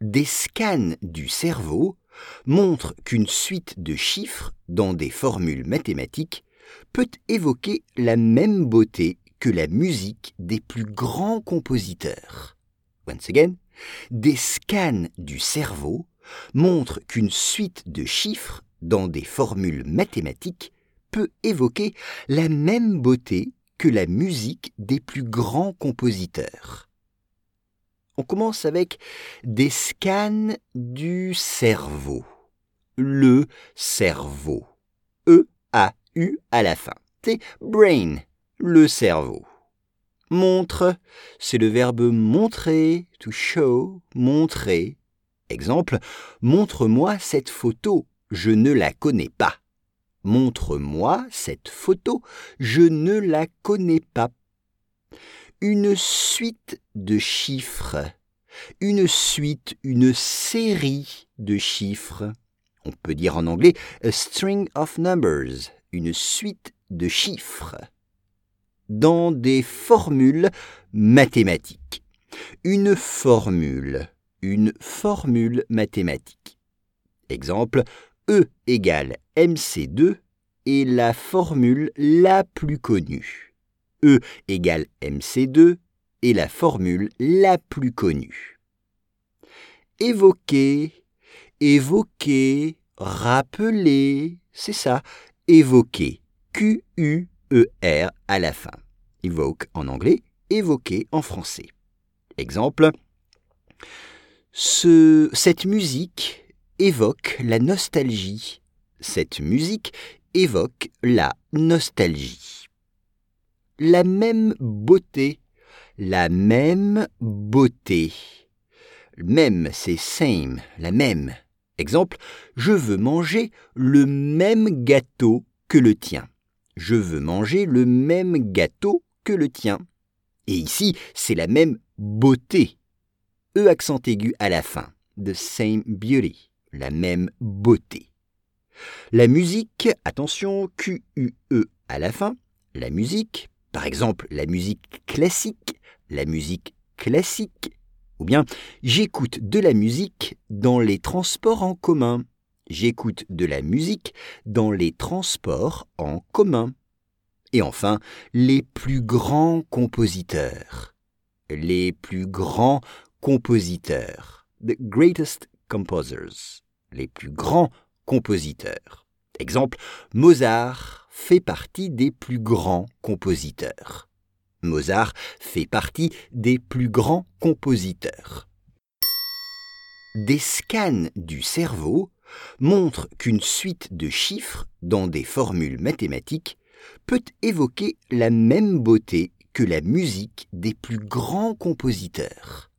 Des scans du cerveau montrent qu'une suite de chiffres dans des formules mathématiques peut évoquer la même beauté que la musique des plus grands compositeurs. Once again, des scans du cerveau montrent qu'une suite de chiffres dans des formules mathématiques peut évoquer la même beauté que la musique des plus grands compositeurs. On commence avec des scans du cerveau. Le cerveau. E-A-U à la fin. C'est brain, le cerveau. Montre, c'est le verbe montrer, to show, montrer. Exemple, montre-moi cette photo, je ne la connais pas. Montre-moi cette photo, je ne la connais pas. Une suite de chiffres. Une suite, une série de chiffres. On peut dire en anglais a string of numbers, une suite de chiffres dans des formules mathématiques. Une formule, une formule mathématique. Exemple, E égale MC2 est la formule la plus connue. E égale MC2 est la formule la plus connue. Évoquer, évoquer, rappeler, c'est ça, évoquer. Q-U-E-R à la fin. Evoke en anglais, évoquer en français. Exemple, ce, cette musique évoque la nostalgie. Cette musique évoque la nostalgie. La même beauté, la même beauté. Même, c'est same, la même. Exemple, je veux manger le même gâteau que le tien. Je veux manger le même gâteau que le tien. Et ici, c'est la même beauté. E accent aigu à la fin. The same beauty. La même beauté. La musique, attention, Q-U-E à la fin. La musique, par exemple la musique classique, la musique classique. Ou bien, j'écoute de la musique dans les transports en commun. J'écoute de la musique dans les transports en commun. Et enfin, les plus grands compositeurs. Les plus grands compositeurs. The greatest composers. Les plus grands compositeurs. Exemple, Mozart fait partie des plus grands compositeurs. Mozart fait partie des plus grands compositeurs. Des scans du cerveau montrent qu'une suite de chiffres dans des formules mathématiques peut évoquer la même beauté que la musique des plus grands compositeurs.